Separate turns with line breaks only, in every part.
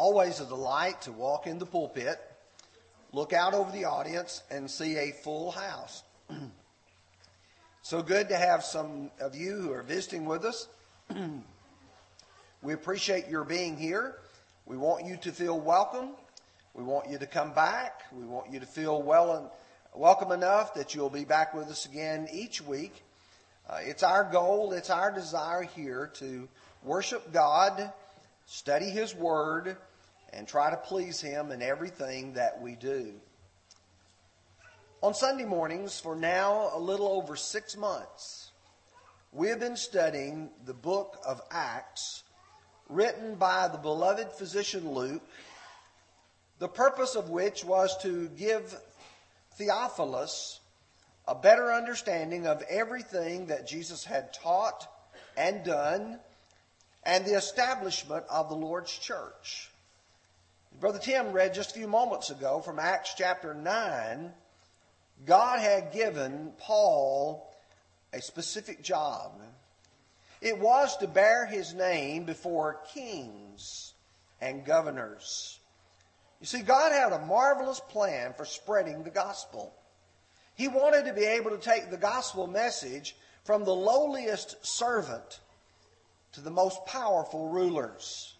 always a delight to walk in the pulpit, look out over the audience, and see a full house. so good to have some of you who are visiting with us. we appreciate your being here. We want you to feel welcome. We want you to come back. We want you to feel well and welcome enough that you'll be back with us again each week. Uh, it's our goal, it's our desire here to worship God, study His Word, and try to please Him in everything that we do. On Sunday mornings, for now a little over six months, we have been studying the book of Acts, written by the beloved physician Luke, the purpose of which was to give Theophilus a better understanding of everything that Jesus had taught and done and the establishment of the Lord's church. Brother Tim read just a few moments ago from Acts chapter 9. God had given Paul a specific job. It was to bear his name before kings and governors. You see, God had a marvelous plan for spreading the gospel. He wanted to be able to take the gospel message from the lowliest servant to the most powerful rulers.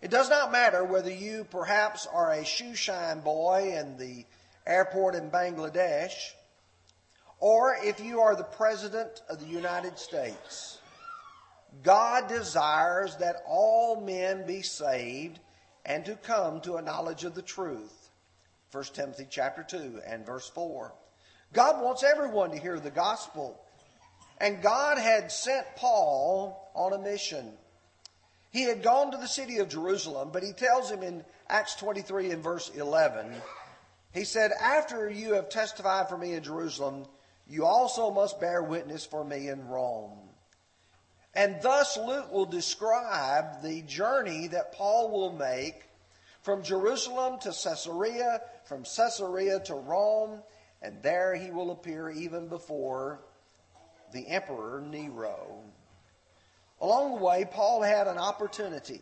It does not matter whether you perhaps are a shoe shine boy in the airport in Bangladesh or if you are the President of the United States. God desires that all men be saved and to come to a knowledge of the truth. 1 Timothy chapter 2 and verse 4. God wants everyone to hear the gospel. And God had sent Paul on a mission. He had gone to the city of Jerusalem, but he tells him in Acts 23 and verse 11, he said, After you have testified for me in Jerusalem, you also must bear witness for me in Rome. And thus Luke will describe the journey that Paul will make from Jerusalem to Caesarea, from Caesarea to Rome, and there he will appear even before the Emperor Nero. Along the way, Paul had an opportunity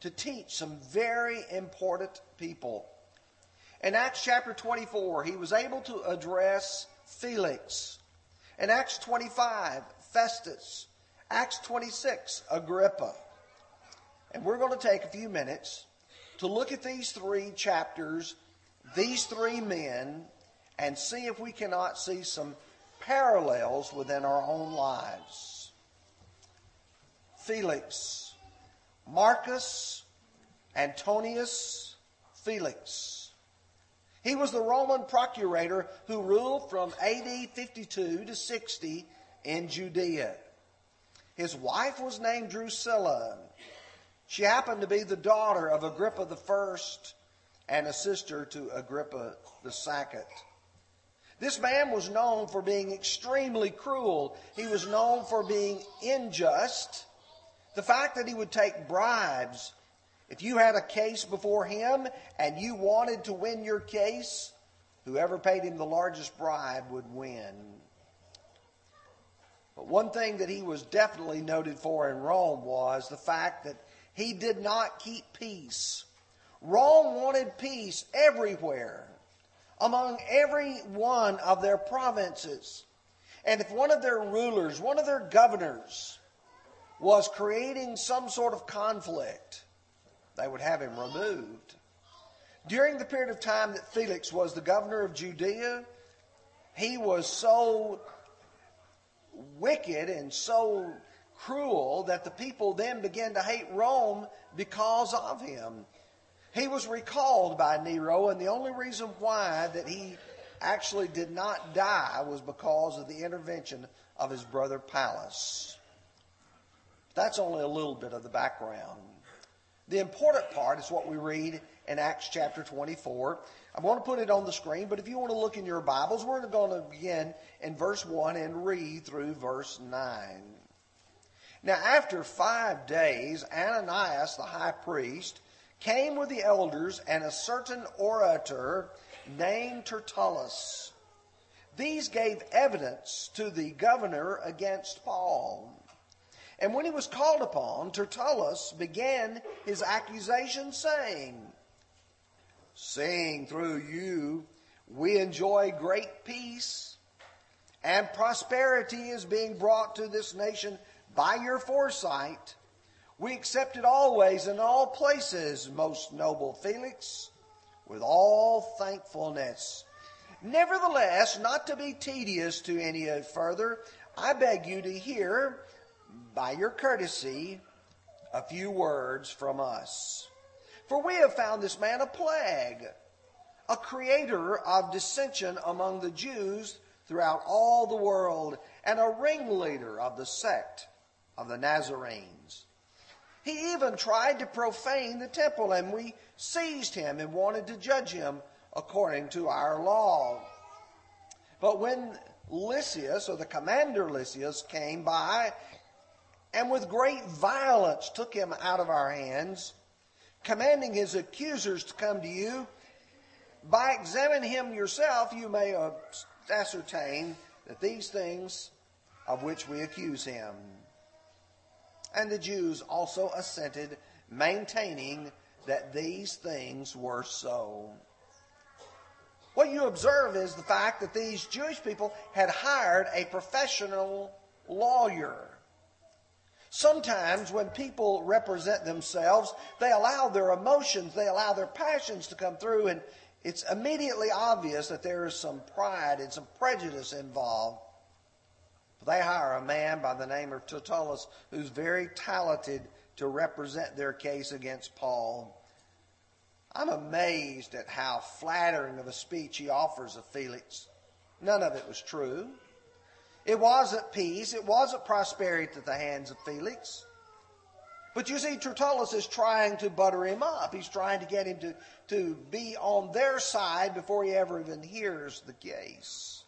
to teach some very important people. In Acts chapter 24, he was able to address Felix. In Acts 25, Festus. Acts 26, Agrippa. And we're going to take a few minutes to look at these three chapters, these three men, and see if we cannot see some parallels within our own lives. Felix, Marcus Antonius Felix. He was the Roman procurator who ruled from AD 52 to 60 in Judea. His wife was named Drusilla. She happened to be the daughter of Agrippa I and a sister to Agrippa II. This man was known for being extremely cruel. He was known for being unjust. The fact that he would take bribes. If you had a case before him and you wanted to win your case, whoever paid him the largest bribe would win. But one thing that he was definitely noted for in Rome was the fact that he did not keep peace. Rome wanted peace everywhere among every one of their provinces. And if one of their rulers, one of their governors, was creating some sort of conflict, they would have him removed. During the period of time that Felix was the governor of Judea, he was so wicked and so cruel that the people then began to hate Rome because of him. He was recalled by Nero, and the only reason why that he actually did not die was because of the intervention of his brother Pallas. That's only a little bit of the background. The important part is what we read in Acts chapter 24. I'm going to put it on the screen, but if you want to look in your Bibles, we're going to begin in verse 1 and read through verse 9. Now, after five days, Ananias the high priest came with the elders and a certain orator named Tertullus. These gave evidence to the governor against Paul. And when he was called upon, Tertullus began his accusation, saying, Seeing through you we enjoy great peace, and prosperity is being brought to this nation by your foresight, we accept it always in all places, most noble Felix, with all thankfulness. Nevertheless, not to be tedious to any further, I beg you to hear by your courtesy, a few words from us. For we have found this man a plague, a creator of dissension among the Jews throughout all the world, and a ringleader of the sect of the Nazarenes. He even tried to profane the temple, and we seized him and wanted to judge him according to our law. But when Lysias, or the commander Lysias, came by and with great violence took him out of our hands, commanding his accusers to come to you. By examining him yourself, you may ascertain that these things of which we accuse him. And the Jews also assented, maintaining that these things were so. What you observe is the fact that these Jewish people had hired a professional lawyer Sometimes when people represent themselves, they allow their emotions, they allow their passions to come through, and it's immediately obvious that there is some pride and some prejudice involved. They hire a man by the name of Tertullus who's very talented to represent their case against Paul. I'm amazed at how flattering of a speech he offers of Felix. None of it was true. It wasn't peace. It wasn't prosperity at the hands of Felix. But you see, Tertullus is trying to butter him up. He's trying to get him to, to be on their side before he ever even hears the case.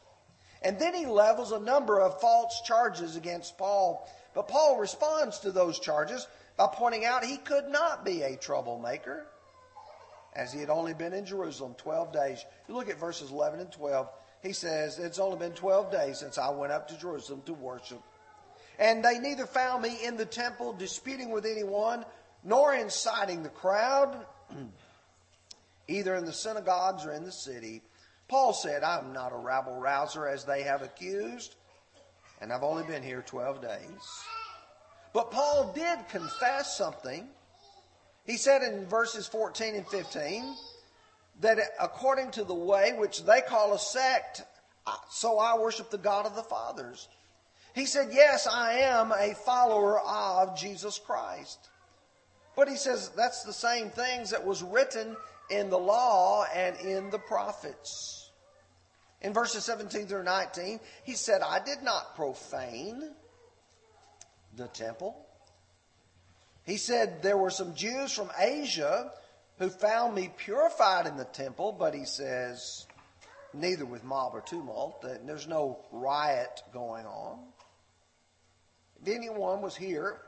And then he levels a number of false charges against Paul. But Paul responds to those charges by pointing out he could not be a troublemaker, as he had only been in Jerusalem 12 days. You look at verses 11 and 12 he says, It's only been 12 days since I went up to Jerusalem to worship. And they neither found me in the temple disputing with anyone, nor inciting the crowd, either in the synagogues or in the city. Paul said, I'm not a rabble rouser as they have accused, and I've only been here 12 days. But Paul did confess something. He said in verses 14 and 15, that according to the way which they call a sect, so I worship the God of the fathers. He said, Yes, I am a follower of Jesus Christ. But he says that's the same things that was written in the law and in the prophets. In verses 17 through 19, he said, I did not profane the temple. He said there were some Jews from Asia who found me purified in the temple, but he says, neither with mob or tumult, there's no riot going on. If anyone was here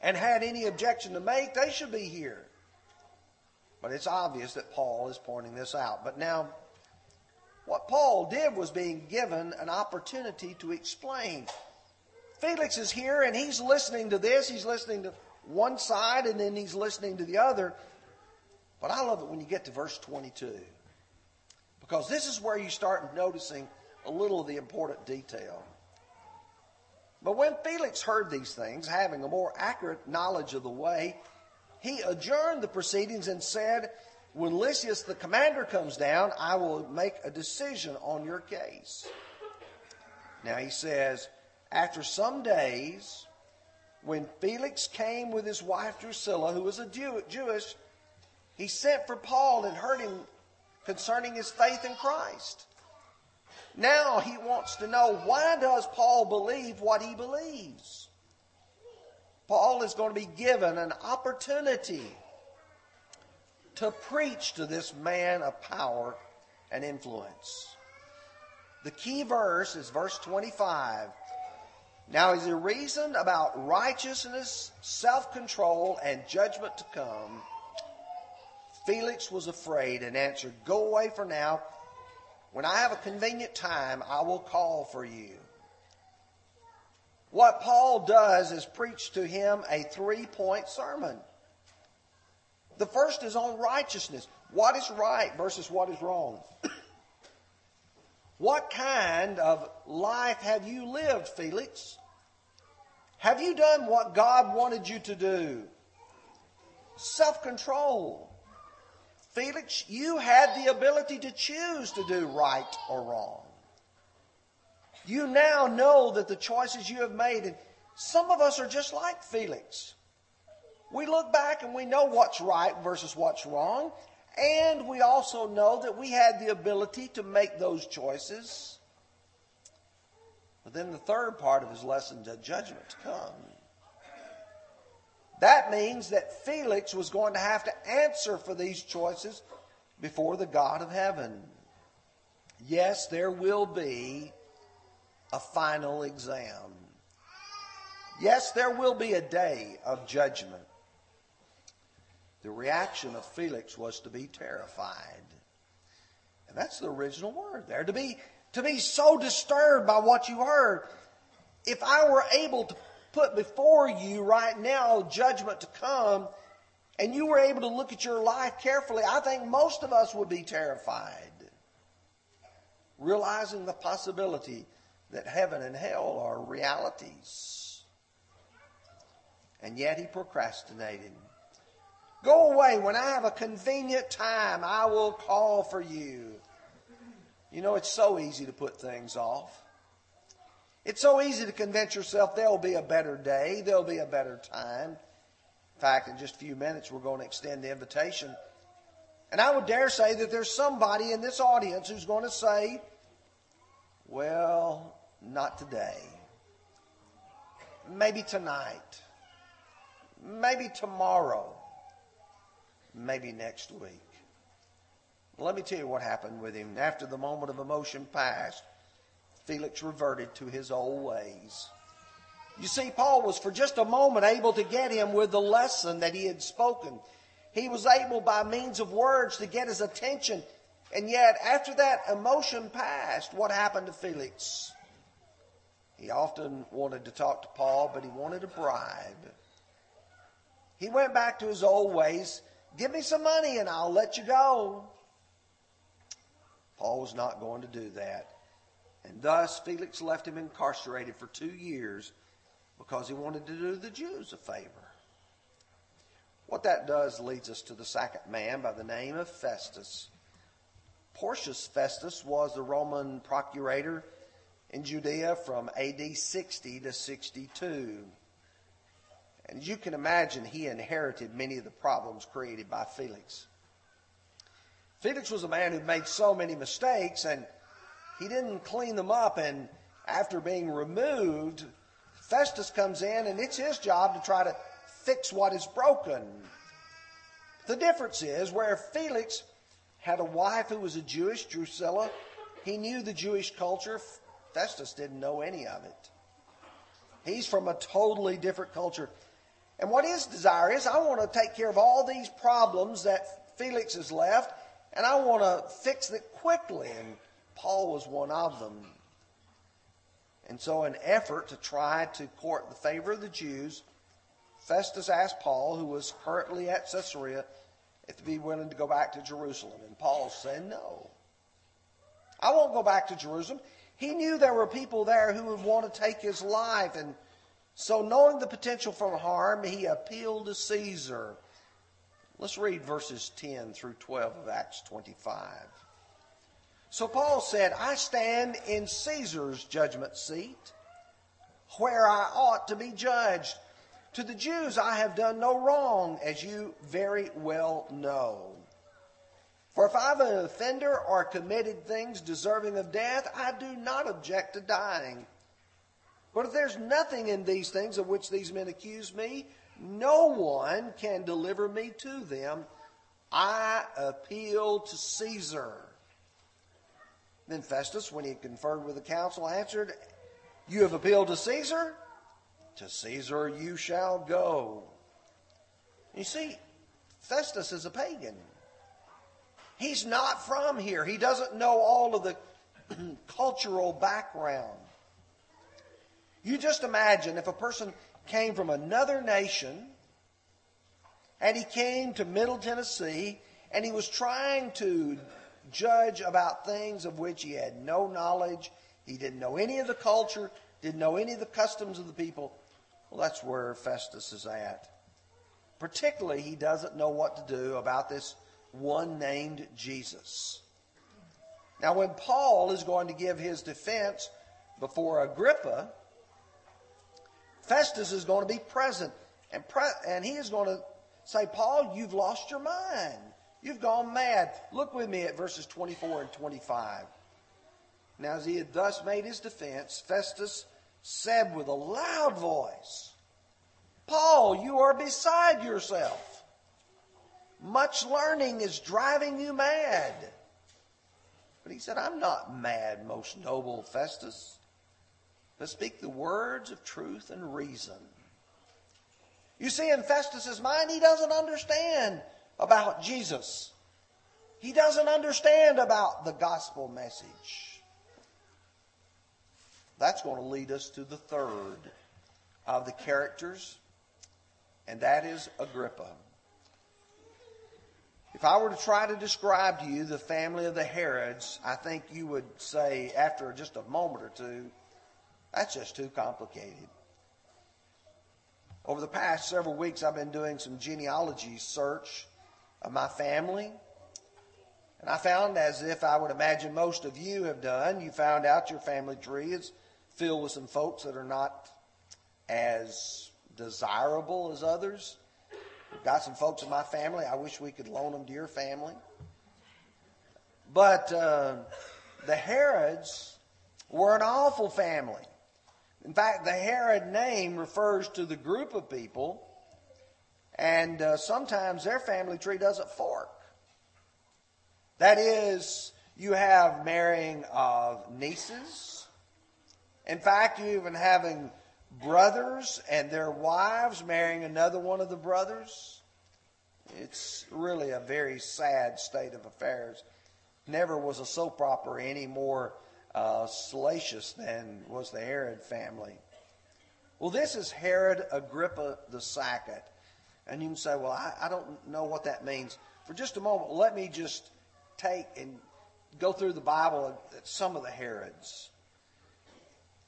and had any objection to make, they should be here. But it's obvious that Paul is pointing this out. But now, what Paul did was being given an opportunity to explain. Felix is here and he's listening to this. He's listening to one side and then he's listening to the other. But I love it when you get to verse 22 because this is where you start noticing a little of the important detail. But when Felix heard these things, having a more accurate knowledge of the way, he adjourned the proceedings and said, When Lysias the commander comes down, I will make a decision on your case. Now he says, After some days, when Felix came with his wife Drusilla, who was a Jew, Jewish, he sent for Paul and heard him concerning his faith in Christ. Now he wants to know why does Paul believe what he believes? Paul is going to be given an opportunity to preach to this man of power and influence. The key verse is verse 25. Now, as he reasoned about righteousness, self control, and judgment to come, Felix was afraid and answered, Go away for now. When I have a convenient time, I will call for you. what Paul does is preach to him a three point sermon. The first is on righteousness. What is right versus what is wrong? What kind of life have you lived, Felix? Have you done what God wanted you to do? Self control. Felix, you had the ability to choose to do right or wrong. You now know that the choices you have made, and some of us are just like Felix. We look back and we know what's right versus what's wrong, and we also know that we had the ability to make those choices. But then the third part of his lesson is judgment to come. That means that Felix was going to have to answer for these choices before the God of heaven. Yes, there will be a final exam. Yes, there will be a day of judgment. The reaction of Felix was to be terrified. And that's the original word there. To be, to be so disturbed by what you heard. If I were able to put before you right now judgment to come, and you were able to look at your life carefully, I think most of us would be terrified. Realizing the possibility that heaven and hell are realities. And yet he procrastinated. Go away. When I have a convenient time, I will call for you. You know, it's so easy to put things off. It's so easy to convince yourself there'll be a better day, there'll be a better time. In fact, in just a few minutes, we're going to extend the invitation. And I would dare say that there's somebody in this audience who's going to say, Well, not today. Maybe tonight. Maybe tomorrow. Maybe next week. Let me tell you what happened with him. After the moment of emotion passed, Felix reverted to his old ways. You see, Paul was for just a moment able to get him with the lesson that he had spoken. He was able by means of words to get his attention. And yet, after that emotion passed, what happened to Felix? He often wanted to talk to Paul, but he wanted a bribe. He went back to his old ways. Give me some money and I'll let you go. Paul was not going to do that. And thus, Felix left him incarcerated for two years because he wanted to do the Jews a favor. What that does leads us to the second man by the name of Festus. Porcius Festus was the Roman procurator in Judea from AD 60 to 62. And as you can imagine, he inherited many of the problems created by Felix. Felix was a man who made so many mistakes and he didn't clean them up. And after being removed, Festus comes in and it's his job to try to fix what is broken. The difference is where Felix had a wife who was a Jewish, Drusilla, he knew the Jewish culture. Festus didn't know any of it. He's from a totally different culture. And what his desire is, I want to take care of all these problems that Felix has left, and I want to fix it quickly. And Paul was one of them. And so, in an effort to try to court the favor of the Jews, Festus asked Paul, who was currently at Caesarea, if to be willing to go back to Jerusalem. And Paul said, No. I won't go back to Jerusalem. He knew there were people there who would want to take his life. And so, knowing the potential for harm, he appealed to Caesar. Let's read verses 10 through 12 of Acts 25. So, Paul said, I stand in Caesar's judgment seat where I ought to be judged. To the Jews I have done no wrong, as you very well know. For if I'm an offender or committed things deserving of death, I do not object to dying. But if there's nothing in these things of which these men accuse me, no one can deliver me to them. I appeal to Caesar. Then Festus, when he had conferred with the council, answered, You have appealed to Caesar? To Caesar you shall go. You see, Festus is a pagan. He's not from here. He doesn't know all of the cultural background. You just imagine if a person came from another nation and he came to Middle Tennessee and he was trying to judge about things of which he had no knowledge. He didn't know any of the culture, didn't know any of the customs of the people. Well, that's where Festus is at. Particularly, he doesn't know what to do about this one named Jesus. Now, when Paul is going to give his defense before Agrippa, Festus is going to be present. And, pre- and he is going to say, Paul, you've lost your mind. You've gone mad. Look with me at verses 24 and 25. Now, as he had thus made his defense, Festus said with a loud voice, Paul, you are beside yourself. Much learning is driving you mad. But he said, I'm not mad, most noble Festus, but speak the words of truth and reason. You see, in Festus's mind, he doesn't understand about Jesus. He doesn't understand about the gospel message. That's going to lead us to the third of the characters, and that is Agrippa. If I were to try to describe to you the family of the Herods, I think you would say, after just a moment or two, that's just too complicated. Over the past several weeks, I've been doing some genealogy search of my family. And I found, as if I would imagine most of you have done, you found out your family tree is filled with some folks that are not as desirable as others. We've got some folks in my family. I wish we could loan them to your family. But uh, the Herods were an awful family. In fact, the Herod name refers to the group of people, and uh, sometimes their family tree doesn't fork. That is, you have marrying of nieces. In fact, you even having brothers and their wives marrying another one of the brothers. It's really a very sad state of affairs. Never was a soap opera any more uh, salacious than was the Herod family. Well, this is Herod Agrippa the Second. And you can say, well, I, I don't know what that means. For just a moment, let me just take and go through the Bible at some of the Herods.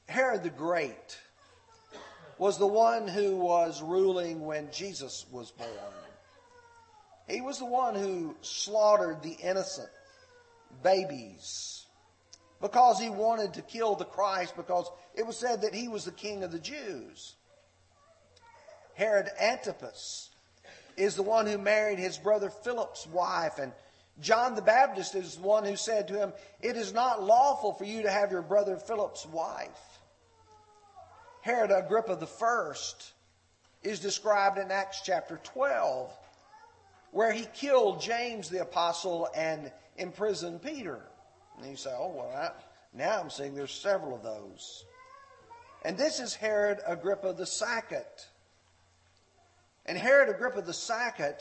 Herod the Great was the one who was ruling when Jesus was born. He was the one who slaughtered the innocent babies because he wanted to kill the Christ because it was said that he was the king of the Jews. Herod Antipas is the one who married his brother Philip's wife and John the Baptist is the one who said to him, It is not lawful for you to have your brother Philip's wife. Herod Agrippa I is described in Acts chapter 12, where he killed James the apostle and imprisoned Peter. And you say, oh, well, I, now I'm seeing there's several of those. And this is Herod Agrippa the Second. And Herod Agrippa the Second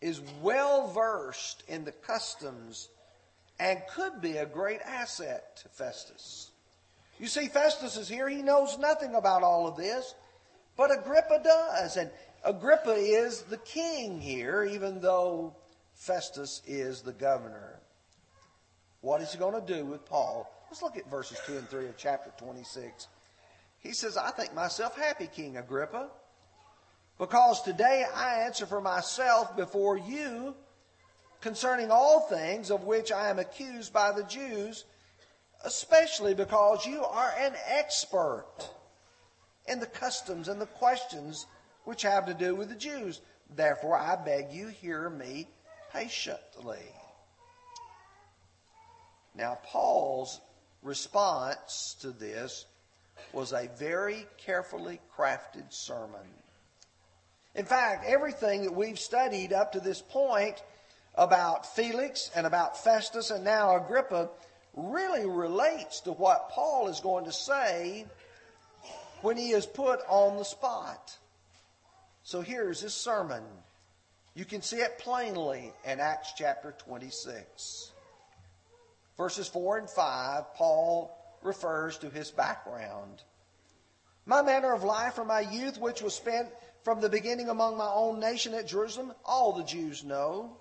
is well versed in the customs and could be a great asset to Festus. You see, Festus is here. He knows nothing about all of this, but Agrippa does. And Agrippa is the king here, even though Festus is the governor. What is he going to do with Paul? Let's look at verses 2 and 3 of chapter 26. He says, I think myself happy, King Agrippa, because today I answer for myself before you concerning all things of which I am accused by the Jews especially because you are an expert in the customs and the questions which have to do with the Jews. Therefore, I beg you, hear me patiently. Now, Paul's response to this was a very carefully crafted sermon. In fact, everything that we've studied up to this point about Felix and about Festus and now Agrippa really relates to what Paul is going to say when he is put on the spot. So here's his sermon. You can see it plainly in Acts chapter 26. Verses 4 and 5, Paul refers to his background. My manner of life from my youth, which was spent from the beginning among my own nation at Jerusalem, all the Jews know.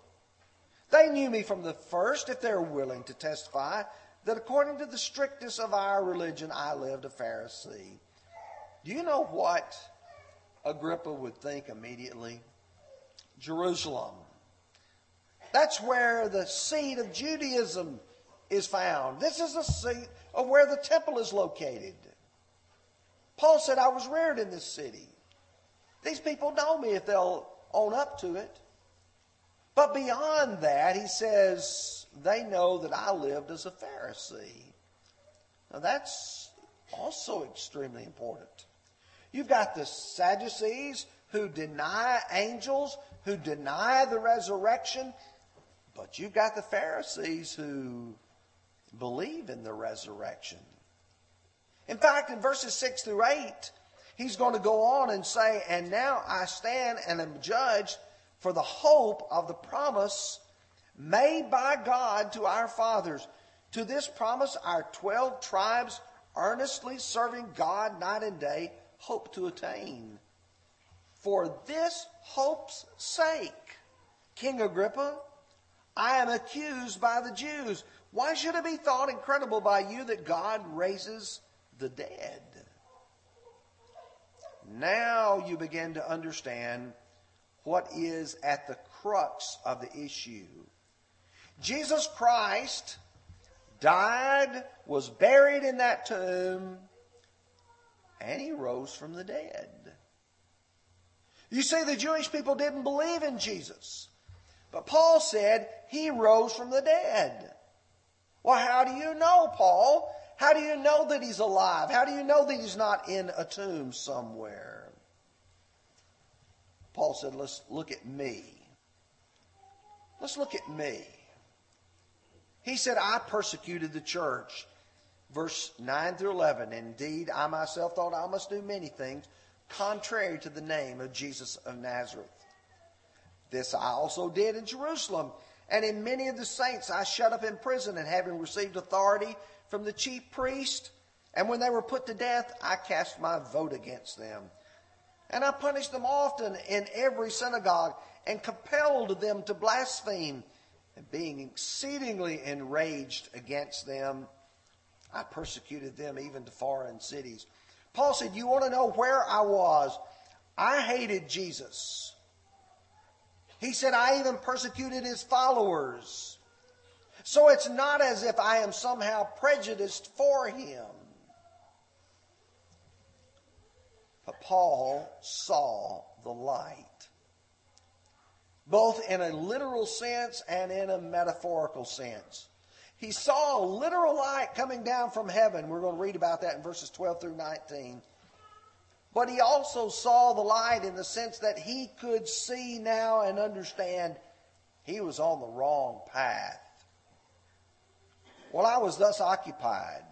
They knew me from the first, if they're willing to testify, that according to the strictness of our religion, I lived a Pharisee. Do you know what Agrippa would think immediately? Jerusalem. That's where the seat of Judaism is found. This is the seat of where the temple is located. Paul said, I was reared in this city. These people know me if they'll own up to it. But beyond that, he says, they know that I lived as a Pharisee. Now that's also extremely important. You've got the Sadducees who deny angels, who deny the resurrection, but you've got the Pharisees who believe in the resurrection. In fact, in verses 6 through 8, he's going to go on and say, And now I stand and am judged for the hope of the promise made by God to our fathers. To this promise, our 12 tribes, earnestly serving God night and day, hope to attain. For this hope's sake, King Agrippa, I am accused by the Jews. Why should it be thought incredible by you that God raises the dead? Now you begin to understand what is at the crux of the issue. Jesus Christ died, was buried in that tomb, and he rose from the dead. You see, the Jewish people didn't believe in Jesus. But Paul said he rose from the dead. Well, how do you know, Paul? How do you know that he's alive? How do you know that he's not in a tomb somewhere? Paul said, let's look at me. Let's look at me. He said, I persecuted the church. Verse 9 through 11. Indeed, I myself thought I must do many things contrary to the name of Jesus of Nazareth. This I also did in Jerusalem and in many of the saints I shut up in prison, and having received authority from the chief priest, and when they were put to death, I cast my vote against them. And I punished them often in every synagogue, and compelled them to blaspheme. And being exceedingly enraged against them, I persecuted them even to foreign cities. Paul said, You want to know where I was? I hated Jesus. He said, I even persecuted his followers. So it's not as if I am somehow prejudiced for him. But Paul saw the light, both in a literal sense and in a metaphorical sense. He saw a literal light coming down from heaven. We're going to read about that in verses 12 through 19. But he also saw the light in the sense that he could see now and understand he was on the wrong path. Well, I was thus occupied.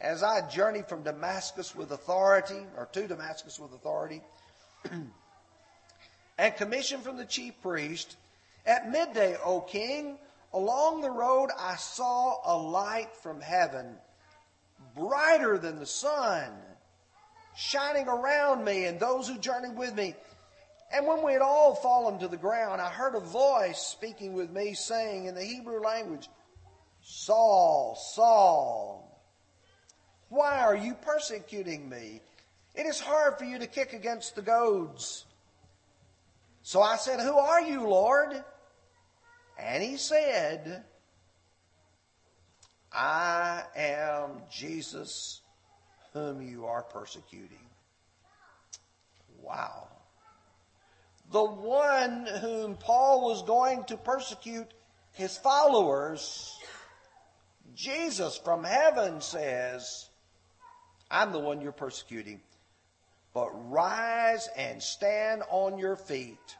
As I journeyed from Damascus with authority, or to Damascus with authority, and commissioned from the chief priest, at midday, O king, along the road I saw a light from heaven, brighter than the sun shining around me and those who journeyed with me. And when we had all fallen to the ground, I heard a voice speaking with me, saying in the Hebrew language, Saul, Saul, why are you persecuting me? It is hard for you to kick against the goads. So I said, Who are you, Lord? And he said, I am Jesus whom you are persecuting. Wow. The one whom Paul was going to persecute his followers, Jesus from heaven says, I'm the one you're persecuting. But rise and stand on your feet.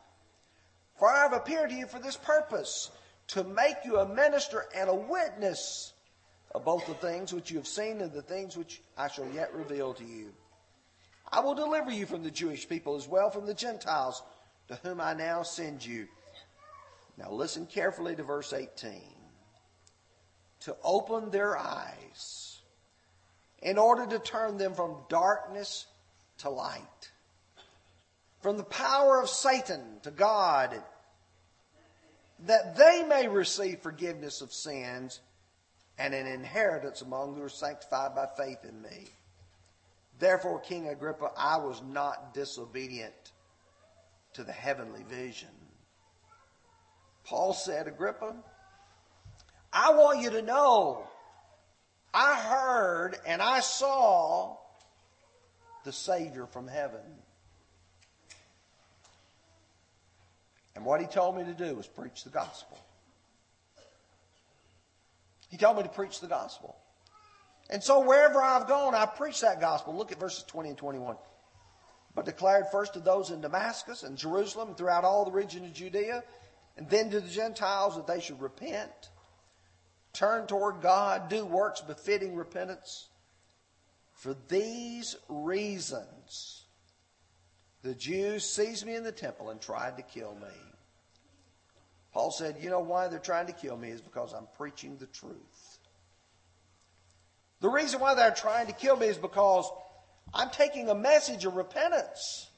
For I have appeared to you for this purpose, to make you a minister and a witness of both the things which you have seen and the things which I shall yet reveal to you. I will deliver you from the Jewish people as well from the Gentiles to whom I now send you. Now listen carefully to verse 18. To open their eyes in order to turn them from darkness to light, from the power of Satan to God, that they may receive forgiveness of sins and an inheritance among who are sanctified by faith in me. Therefore, King Agrippa, I was not disobedient to the heavenly vision. Paul said, Agrippa, I want you to know I heard and I saw the Savior from heaven. And what he told me to do was preach the gospel. He told me to preach the gospel. And so wherever I've gone, I preach that gospel. Look at verses 20 and 21. But declared first to those in Damascus and Jerusalem, and throughout all the region of Judea, and then to the Gentiles that they should repent, turn toward God, do works befitting repentance. For these reasons, the Jews seized me in the temple and tried to kill me. Paul said, You know why they're trying to kill me is because I'm preaching the truth. The reason why they're trying to kill me is because I'm taking a message of repentance.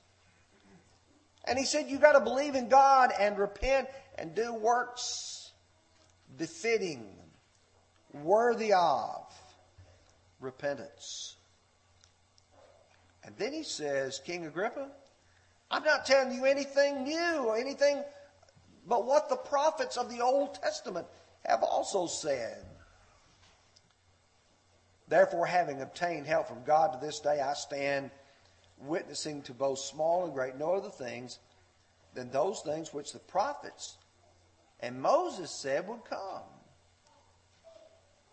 And he said, You got to believe in God and repent and do works befitting, worthy of repentance. And then he says, King Agrippa, I'm not telling you anything new, or anything but what the prophets of the Old Testament have also said. Therefore, having obtained help from God to this day, I stand witnessing to both small and great no other things than those things which the prophets and Moses said would come.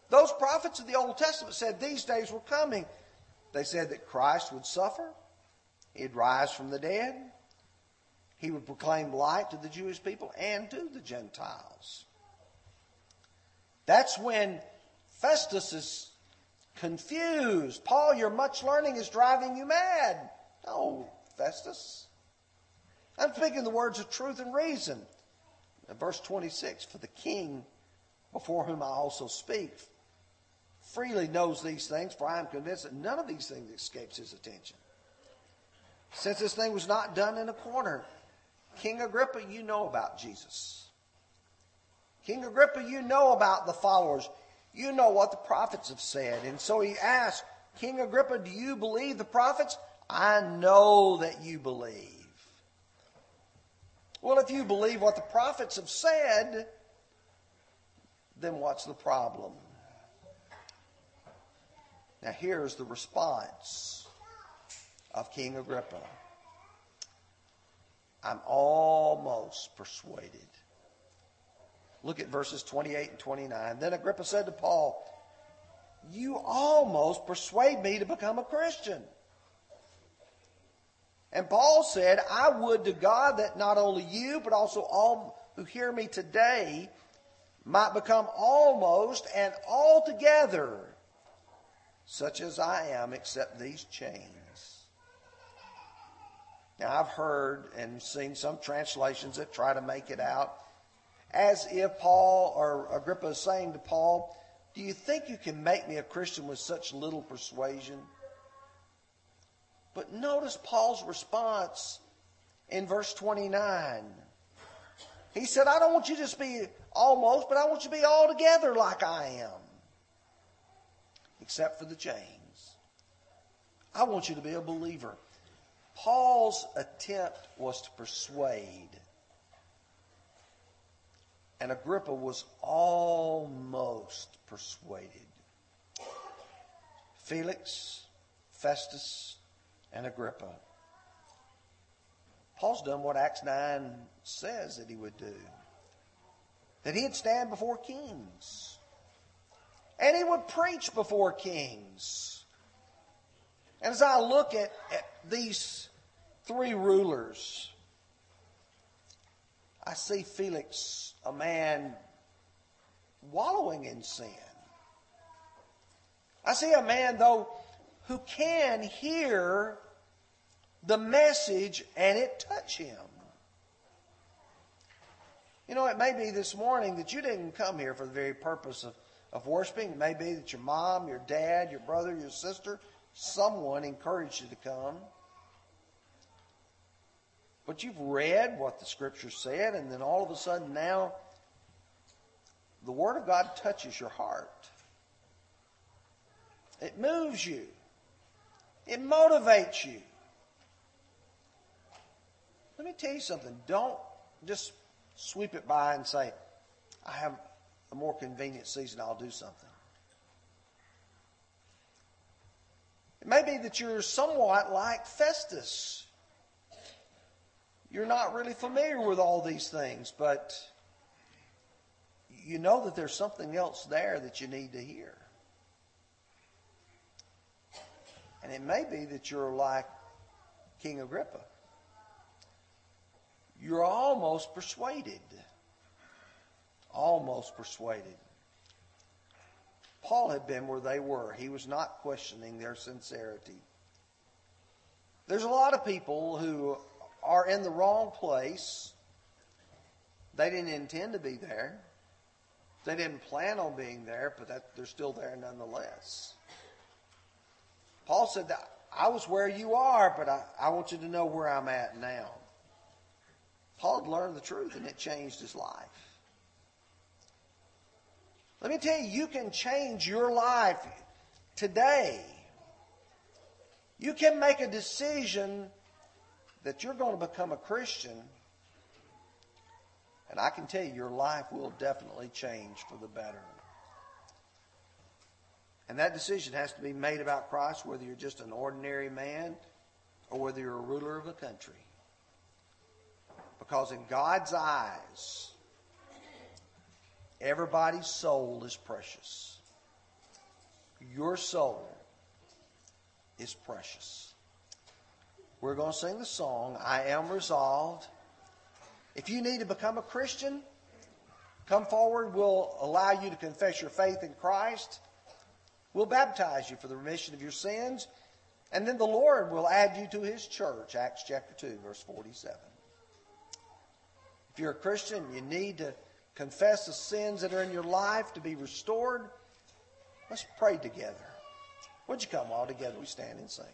Those prophets of the Old Testament said these days were coming. They said that Christ would suffer, he'd rise from the dead, he would proclaim light to the Jewish people and to the Gentiles. That's when Festus is confused. Paul, your much learning is driving you mad. No, Festus. I'm speaking the words of truth and reason. verse 26 For the king before whom I also speak freely knows these things, for I am convinced that none of these things escapes his attention. Since this thing was not done in a corner, King Agrippa, you know about Jesus. King Agrippa, you know about the followers. You know what the prophets have said. And so he asked, King Agrippa, do you believe the prophets? I know that you believe. Well, if you believe what the prophets have said, then what's the problem? Now, here's the response of King Agrippa. I'm almost persuaded. Look at verses 28 and 29. Then Agrippa said to Paul, You almost persuade me to become a Christian. And Paul said, I would to God that not only you, but also all who hear me today might become almost and altogether such as I am, except these chains. Now, I've heard and seen some translations that try to make it out as if Paul or Agrippa is saying to Paul, Do you think you can make me a Christian with such little persuasion? But notice Paul's response in verse 29. He said, I don't want you to just be almost, but I want you to be altogether like I am, except for the chains. I want you to be a believer. Paul's attempt was to persuade. And Agrippa was almost persuaded. Felix, Festus, and Agrippa. Paul's done what Acts 9 says that he would do. That he'd stand before kings. And he would preach before kings. And as I look at, at these three rulers, I see Felix, a man wallowing in sin. I see a man, though, who can hear the message and it touch him. You know, it may be this morning that you didn't come here for the very purpose of, of worshiping. It may be that your mom, your dad, your brother, your sister, someone encouraged you to come. But you've read what the scripture said, and then all of a sudden now the Word of God touches your heart. It moves you. It motivates you. Let me tell you something. Don't just sweep it by and say, I have a more convenient season, I'll do something. It may be that you're somewhat like Festus. You're not really familiar with all these things, but you know that there's something else there that you need to hear. And it may be that you're like King Agrippa. You're almost persuaded. Almost persuaded. Paul had been where they were. He was not questioning their sincerity. There's a lot of people who are in the wrong place. They didn't intend to be there. They didn't plan on being there, but that, they're still there nonetheless. Paul said that I was where you are, but I, I want you to know where I'm at now. Paul had learned the truth and it changed his life. Let me tell you, you can change your life today. You can make a decision that you're going to become a Christian and I can tell you, your life will definitely change for the better. And that decision has to be made about Christ, whether you're just an ordinary man or whether you're a ruler of a country. Because in God's eyes, everybody's soul is precious. Your soul is precious. We're going to sing the song, I Am Resolved. If you need to become a Christian, come forward. We'll allow you to confess your faith in Christ. We'll baptize you for the remission of your sins. And then the Lord will add you to his church, Acts chapter 2, verse 47. If you're a Christian, you need to confess the sins that are in your life to be restored. Let's pray together. Would you come all together? We stand and sing.